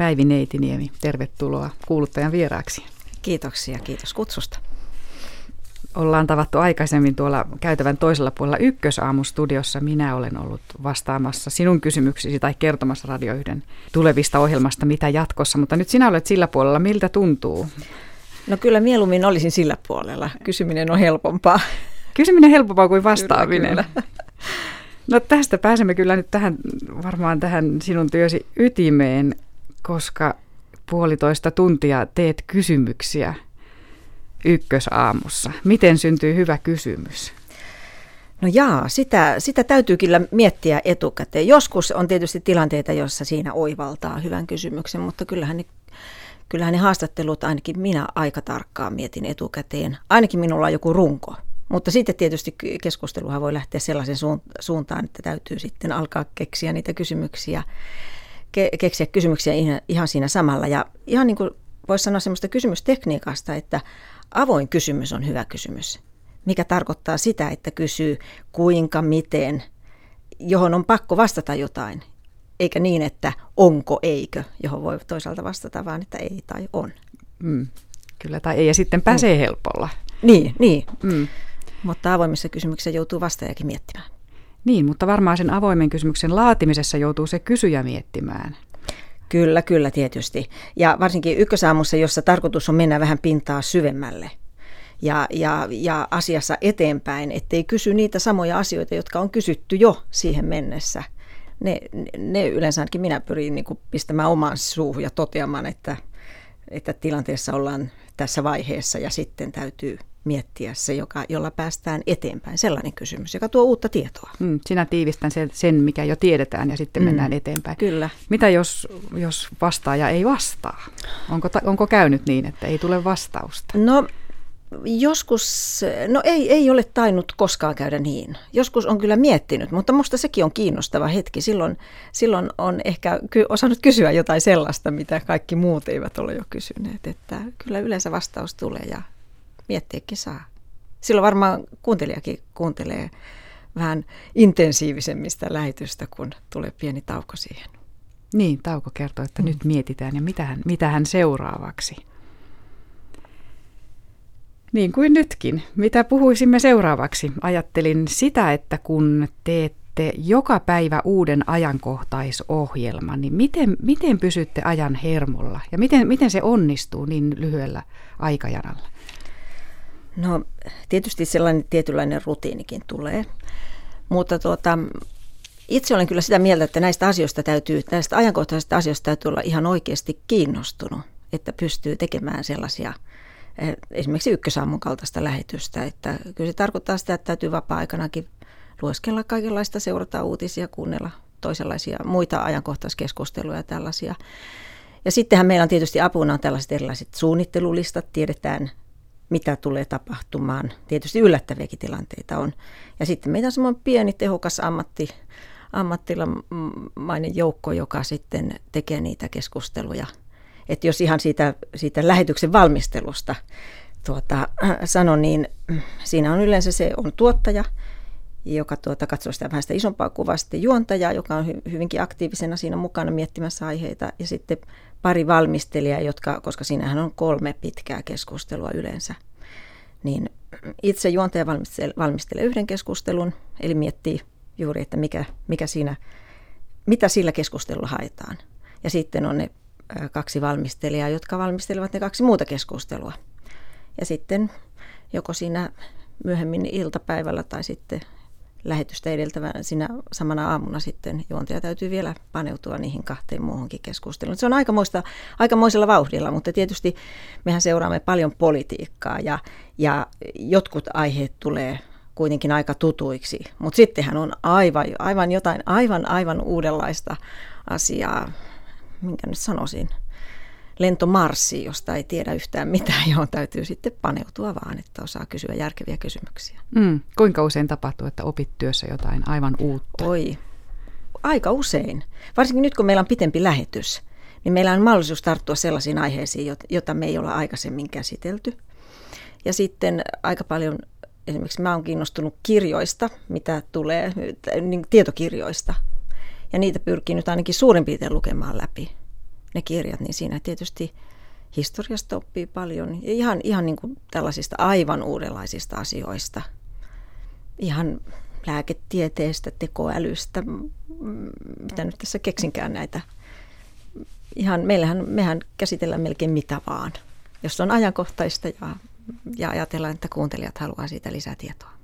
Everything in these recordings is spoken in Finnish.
Päivi Neitiniemi, tervetuloa kuuluttajan vieraaksi. Kiitoksia, kiitos kutsusta. Ollaan tavattu aikaisemmin tuolla käytävän toisella puolella ykkösaamustudiossa. Minä olen ollut vastaamassa sinun kysymyksisi tai kertomassa Radio yhden tulevista ohjelmasta, mitä jatkossa. Mutta nyt sinä olet sillä puolella. Miltä tuntuu? No kyllä mieluummin olisin sillä puolella. Kysyminen on helpompaa. Kysyminen on helpompaa kuin vastaaminen. Kyllä, kyllä. No tästä pääsemme kyllä nyt tähän, varmaan tähän sinun työsi ytimeen, koska puolitoista tuntia teet kysymyksiä ykkösaamussa. Miten syntyy hyvä kysymys? No jaa, sitä, sitä täytyy kyllä miettiä etukäteen. Joskus on tietysti tilanteita, joissa siinä oivaltaa hyvän kysymyksen, mutta kyllähän ne, kyllähän ne haastattelut ainakin minä aika tarkkaan mietin etukäteen. Ainakin minulla on joku runko. Mutta sitten tietysti keskusteluhan voi lähteä sellaisen suuntaan, että täytyy sitten alkaa keksiä niitä kysymyksiä, ke- keksiä kysymyksiä ihan siinä samalla. Ja ihan niin kuin voisi sanoa semmoista kysymystekniikasta, että avoin kysymys on hyvä kysymys, mikä tarkoittaa sitä, että kysyy kuinka, miten, johon on pakko vastata jotain, eikä niin, että onko, eikö, johon voi toisaalta vastata, vaan että ei tai on. Mm, kyllä, tai ei, ja sitten pääsee mm. helpolla. Niin, niin. Mm. Mutta avoimissa kysymyksissä joutuu vastaajakin miettimään. Niin, mutta varmaan sen avoimen kysymyksen laatimisessa joutuu se kysyjä miettimään. Kyllä, kyllä tietysti. Ja varsinkin ykkösaamussa, jossa tarkoitus on mennä vähän pintaa syvemmälle ja, ja, ja asiassa eteenpäin, ettei kysy niitä samoja asioita, jotka on kysytty jo siihen mennessä. Ne, ne yleensä minä pyrin niin pistämään omaan suuhun ja toteamaan, että, että tilanteessa ollaan tässä vaiheessa ja sitten täytyy miettiä se, joka, jolla päästään eteenpäin. Sellainen kysymys, joka tuo uutta tietoa. Mm, sinä tiivistän sen, sen, mikä jo tiedetään ja sitten mm, mennään eteenpäin. Kyllä. Mitä jos, jos vastaaja ei vastaa? Onko, onko käynyt niin, että ei tule vastausta? No joskus, no ei, ei ole tainnut koskaan käydä niin. Joskus on kyllä miettinyt, mutta musta sekin on kiinnostava hetki. Silloin, silloin on ehkä osannut kysyä jotain sellaista, mitä kaikki muut eivät ole jo kysyneet. Että kyllä yleensä vastaus tulee ja miettiäkin saa. Silloin varmaan kuuntelijakin kuuntelee vähän intensiivisemmistä lähetystä, kun tulee pieni tauko siihen. Niin, tauko kertoo, että mm. nyt mietitään ja mitähän, mitähän seuraavaksi. Niin kuin nytkin. Mitä puhuisimme seuraavaksi? Ajattelin sitä, että kun teette joka päivä uuden ajankohtaisohjelman, niin miten, miten pysytte ajan hermolla ja miten, miten se onnistuu niin lyhyellä aikajanalla? No tietysti sellainen tietynlainen rutiinikin tulee, mutta tuota, itse olen kyllä sitä mieltä, että näistä asioista täytyy, näistä ajankohtaisista asioista täytyy olla ihan oikeasti kiinnostunut, että pystyy tekemään sellaisia esimerkiksi ykkösaamun kaltaista lähetystä. Että kyllä se tarkoittaa sitä, että täytyy vapaa-aikanakin lueskella kaikenlaista, seurata uutisia, kuunnella toisenlaisia muita ajankohtaiskeskusteluja ja tällaisia. Ja sittenhän meillä on tietysti apuna on tällaiset erilaiset suunnittelulistat, tiedetään mitä tulee tapahtumaan. Tietysti yllättäviäkin tilanteita on. Ja sitten meitä on semmoinen pieni tehokas ammatti, ammattilamainen joukko, joka sitten tekee niitä keskusteluja. Että jos ihan siitä, siitä lähetyksen valmistelusta tuota, sanon, niin siinä on yleensä se on tuottaja, joka tuota, katsoo sitä vähän sitä isompaa kuvaa, sitten juontaja, joka on hy, hyvinkin aktiivisena siinä mukana miettimässä aiheita, ja sitten pari valmistelijaa, jotka, koska siinähän on kolme pitkää keskustelua yleensä, niin itse juontaja valmistelee, valmistelee yhden keskustelun, eli miettii juuri, että mikä, mikä siinä, mitä sillä keskustelulla haetaan. Ja sitten on ne kaksi valmistelijaa, jotka valmistelevat ne kaksi muuta keskustelua. Ja sitten joko siinä myöhemmin iltapäivällä tai sitten lähetystä edeltävänä sinä samana aamuna sitten juontaja täytyy vielä paneutua niihin kahteen muuhunkin keskusteluun. Se on aikamoista, aikamoisella vauhdilla, mutta tietysti mehän seuraamme paljon politiikkaa ja, ja jotkut aiheet tulee kuitenkin aika tutuiksi, mutta sittenhän on aivan, aivan jotain aivan aivan uudenlaista asiaa, minkä nyt sanoisin, lentomarssi, josta ei tiedä yhtään mitään, johon täytyy sitten paneutua vaan, että osaa kysyä järkeviä kysymyksiä. Mm, kuinka usein tapahtuu, että opit työssä jotain aivan uutta? Oi, aika usein. Varsinkin nyt, kun meillä on pitempi lähetys, niin meillä on mahdollisuus tarttua sellaisiin aiheisiin, joita me ei olla aikaisemmin käsitelty. Ja sitten aika paljon, esimerkiksi mä oon kiinnostunut kirjoista, mitä tulee, niin tietokirjoista. Ja niitä pyrkii nyt ainakin suurin piirtein lukemaan läpi ne kirjat, niin siinä tietysti historiasta oppii paljon. Ja ihan, ihan niin kuin tällaisista aivan uudenlaisista asioista. Ihan lääketieteestä, tekoälystä, mitä nyt tässä keksinkään näitä. Ihan, meillähän, mehän käsitellään melkein mitä vaan, jos on ajankohtaista ja, ja ajatellaan, että kuuntelijat haluaa siitä lisätietoa.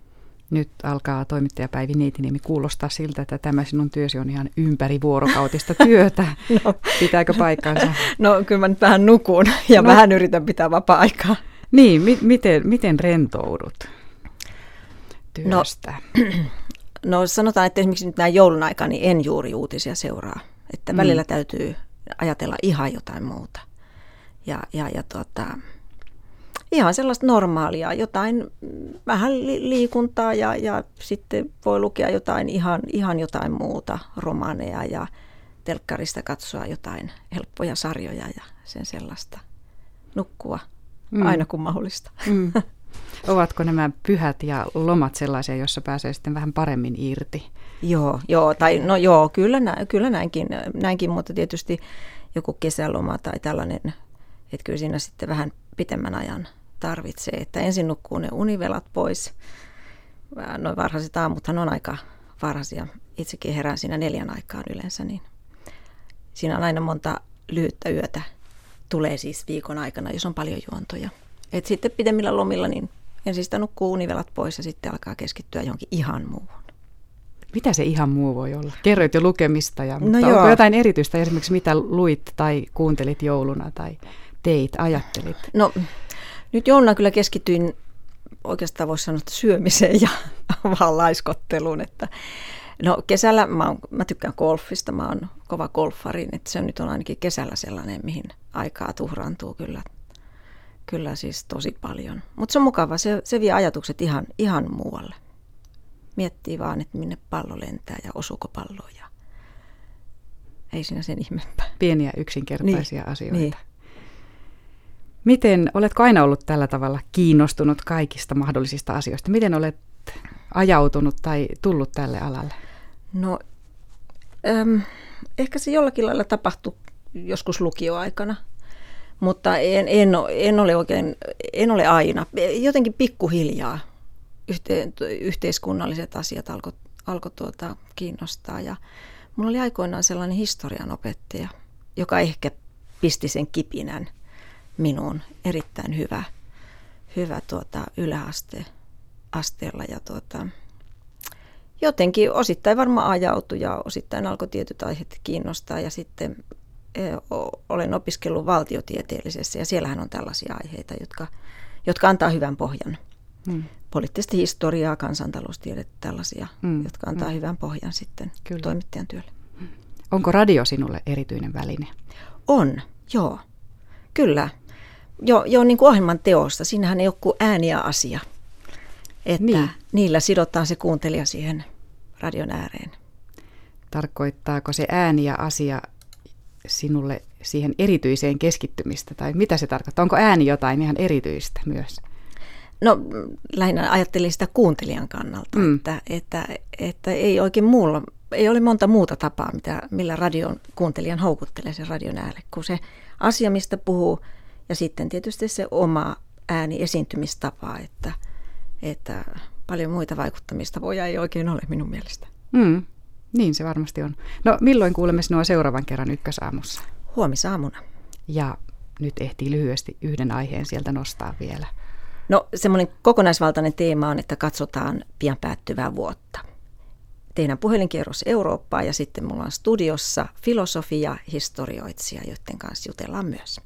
Nyt alkaa toimittaja Päivi Niitiniemi kuulostaa siltä, että tämä sinun työsi on ihan ympärivuorokautista työtä. no. Pitääkö paikkansa? No kyllä mä nyt vähän nukun ja no. vähän yritän pitää vapaa-aikaa. Niin, mi- miten, miten rentoudut työstä? No, no sanotaan, että esimerkiksi nyt näin joulun aikana niin en juuri uutisia seuraa. Että mm. välillä täytyy ajatella ihan jotain muuta. Ja, ja, ja tuota, ihan sellaista normaalia, jotain vähän liikuntaa ja, ja sitten voi lukea jotain ihan, ihan jotain muuta, romaaneja ja telkkarista katsoa jotain helppoja sarjoja ja sen sellaista. Nukkua mm. aina kun mahdollista. Mm. Ovatko nämä pyhät ja lomat sellaisia, joissa pääsee sitten vähän paremmin irti? Joo, joo tai no joo, kyllä, nä, kyllä näinkin, näinkin, mutta tietysti joku kesäloma tai tällainen, että kyllä siinä sitten vähän pitemmän ajan tarvitsee. Että ensin nukkuu ne univelat pois. Noin varhaiset aamuthan on aika varhaisia. Itsekin herään siinä neljän aikaan yleensä, niin siinä on aina monta lyhyttä yötä. Tulee siis viikon aikana, jos on paljon juontoja. Et sitten pidemmillä lomilla, niin ensin sitä nukkuu univelat pois ja sitten alkaa keskittyä johonkin ihan muuhun. Mitä se ihan muu voi olla? Kerroit jo lukemista, ja, no mutta joo. onko jotain erityistä esimerkiksi mitä luit tai kuuntelit jouluna tai teit, ajattelit? No nyt jouluna kyllä keskityin oikeastaan voisi sanoa syömiseen ja vaan laiskotteluun. Että no kesällä mä, oon, mä tykkään golfista, mä oon kova golfari, että se nyt on ainakin kesällä sellainen, mihin aikaa tuhraantuu kyllä, kyllä siis tosi paljon. Mutta se on mukava, se, se vie ajatukset ihan, ihan muualle. Miettii vaan, että minne pallo lentää ja osuuko pallo ja ei siinä sen ihmeempää. Pieniä yksinkertaisia niin, asioita. Niin. Miten, oletko aina ollut tällä tavalla kiinnostunut kaikista mahdollisista asioista? Miten olet ajautunut tai tullut tälle alalle? No, äm, ehkä se jollakin lailla tapahtui joskus lukioaikana, mutta en, en, en ole oikein, en ole aina. Jotenkin pikkuhiljaa yhte, yhteiskunnalliset asiat alkoi alko tuota, kiinnostaa ja mulla oli aikoinaan sellainen historian opettaja, joka ehkä pisti sen kipinän – minuun erittäin hyvä, hyvä tuota, yläaste asteella ja tuota, jotenkin osittain varmaan ajautui ja osittain alkoi tietyt aiheet kiinnostaa ja sitten e, olen opiskellut valtiotieteellisessä ja siellähän on tällaisia aiheita, jotka, jotka antaa hyvän pohjan. Hmm. Poliittista historiaa, kansantaloustiedettä, tällaisia, hmm. jotka antaa hmm. hyvän pohjan sitten Kyllä. toimittajan työlle. Onko radio sinulle erityinen väline? On, joo. Kyllä jo, jo niin kuin ohjelman teosta. Siinähän ei ole kuin ääni ja asia. Että niin. niillä sidotaan se kuuntelija siihen radion ääreen. Tarkoittaako se ääni ja asia sinulle siihen erityiseen keskittymistä? Tai mitä se tarkoittaa? Onko ääni jotain ihan erityistä myös? No lähinnä ajattelin sitä kuuntelijan kannalta, mm. että, että, että ei oikein muulla, ei ole monta muuta tapaa, mitä, millä radion kuuntelijan houkuttelee sen radion äälle, kuin se asia, mistä puhuu – ja sitten tietysti se oma ääni esiintymistapa, että, että paljon muita vaikuttamista voi ei oikein ole minun mielestä. Mm, niin se varmasti on. No milloin kuulemme sinua seuraavan kerran ykkösaamussa? Huomisaamuna. Ja nyt ehtii lyhyesti yhden aiheen sieltä nostaa vielä. No semmoinen kokonaisvaltainen teema on, että katsotaan pian päättyvää vuotta. Teidän puhelinkierros Eurooppaa ja sitten mulla on studiossa filosofia historioitsija, joiden kanssa jutellaan myös.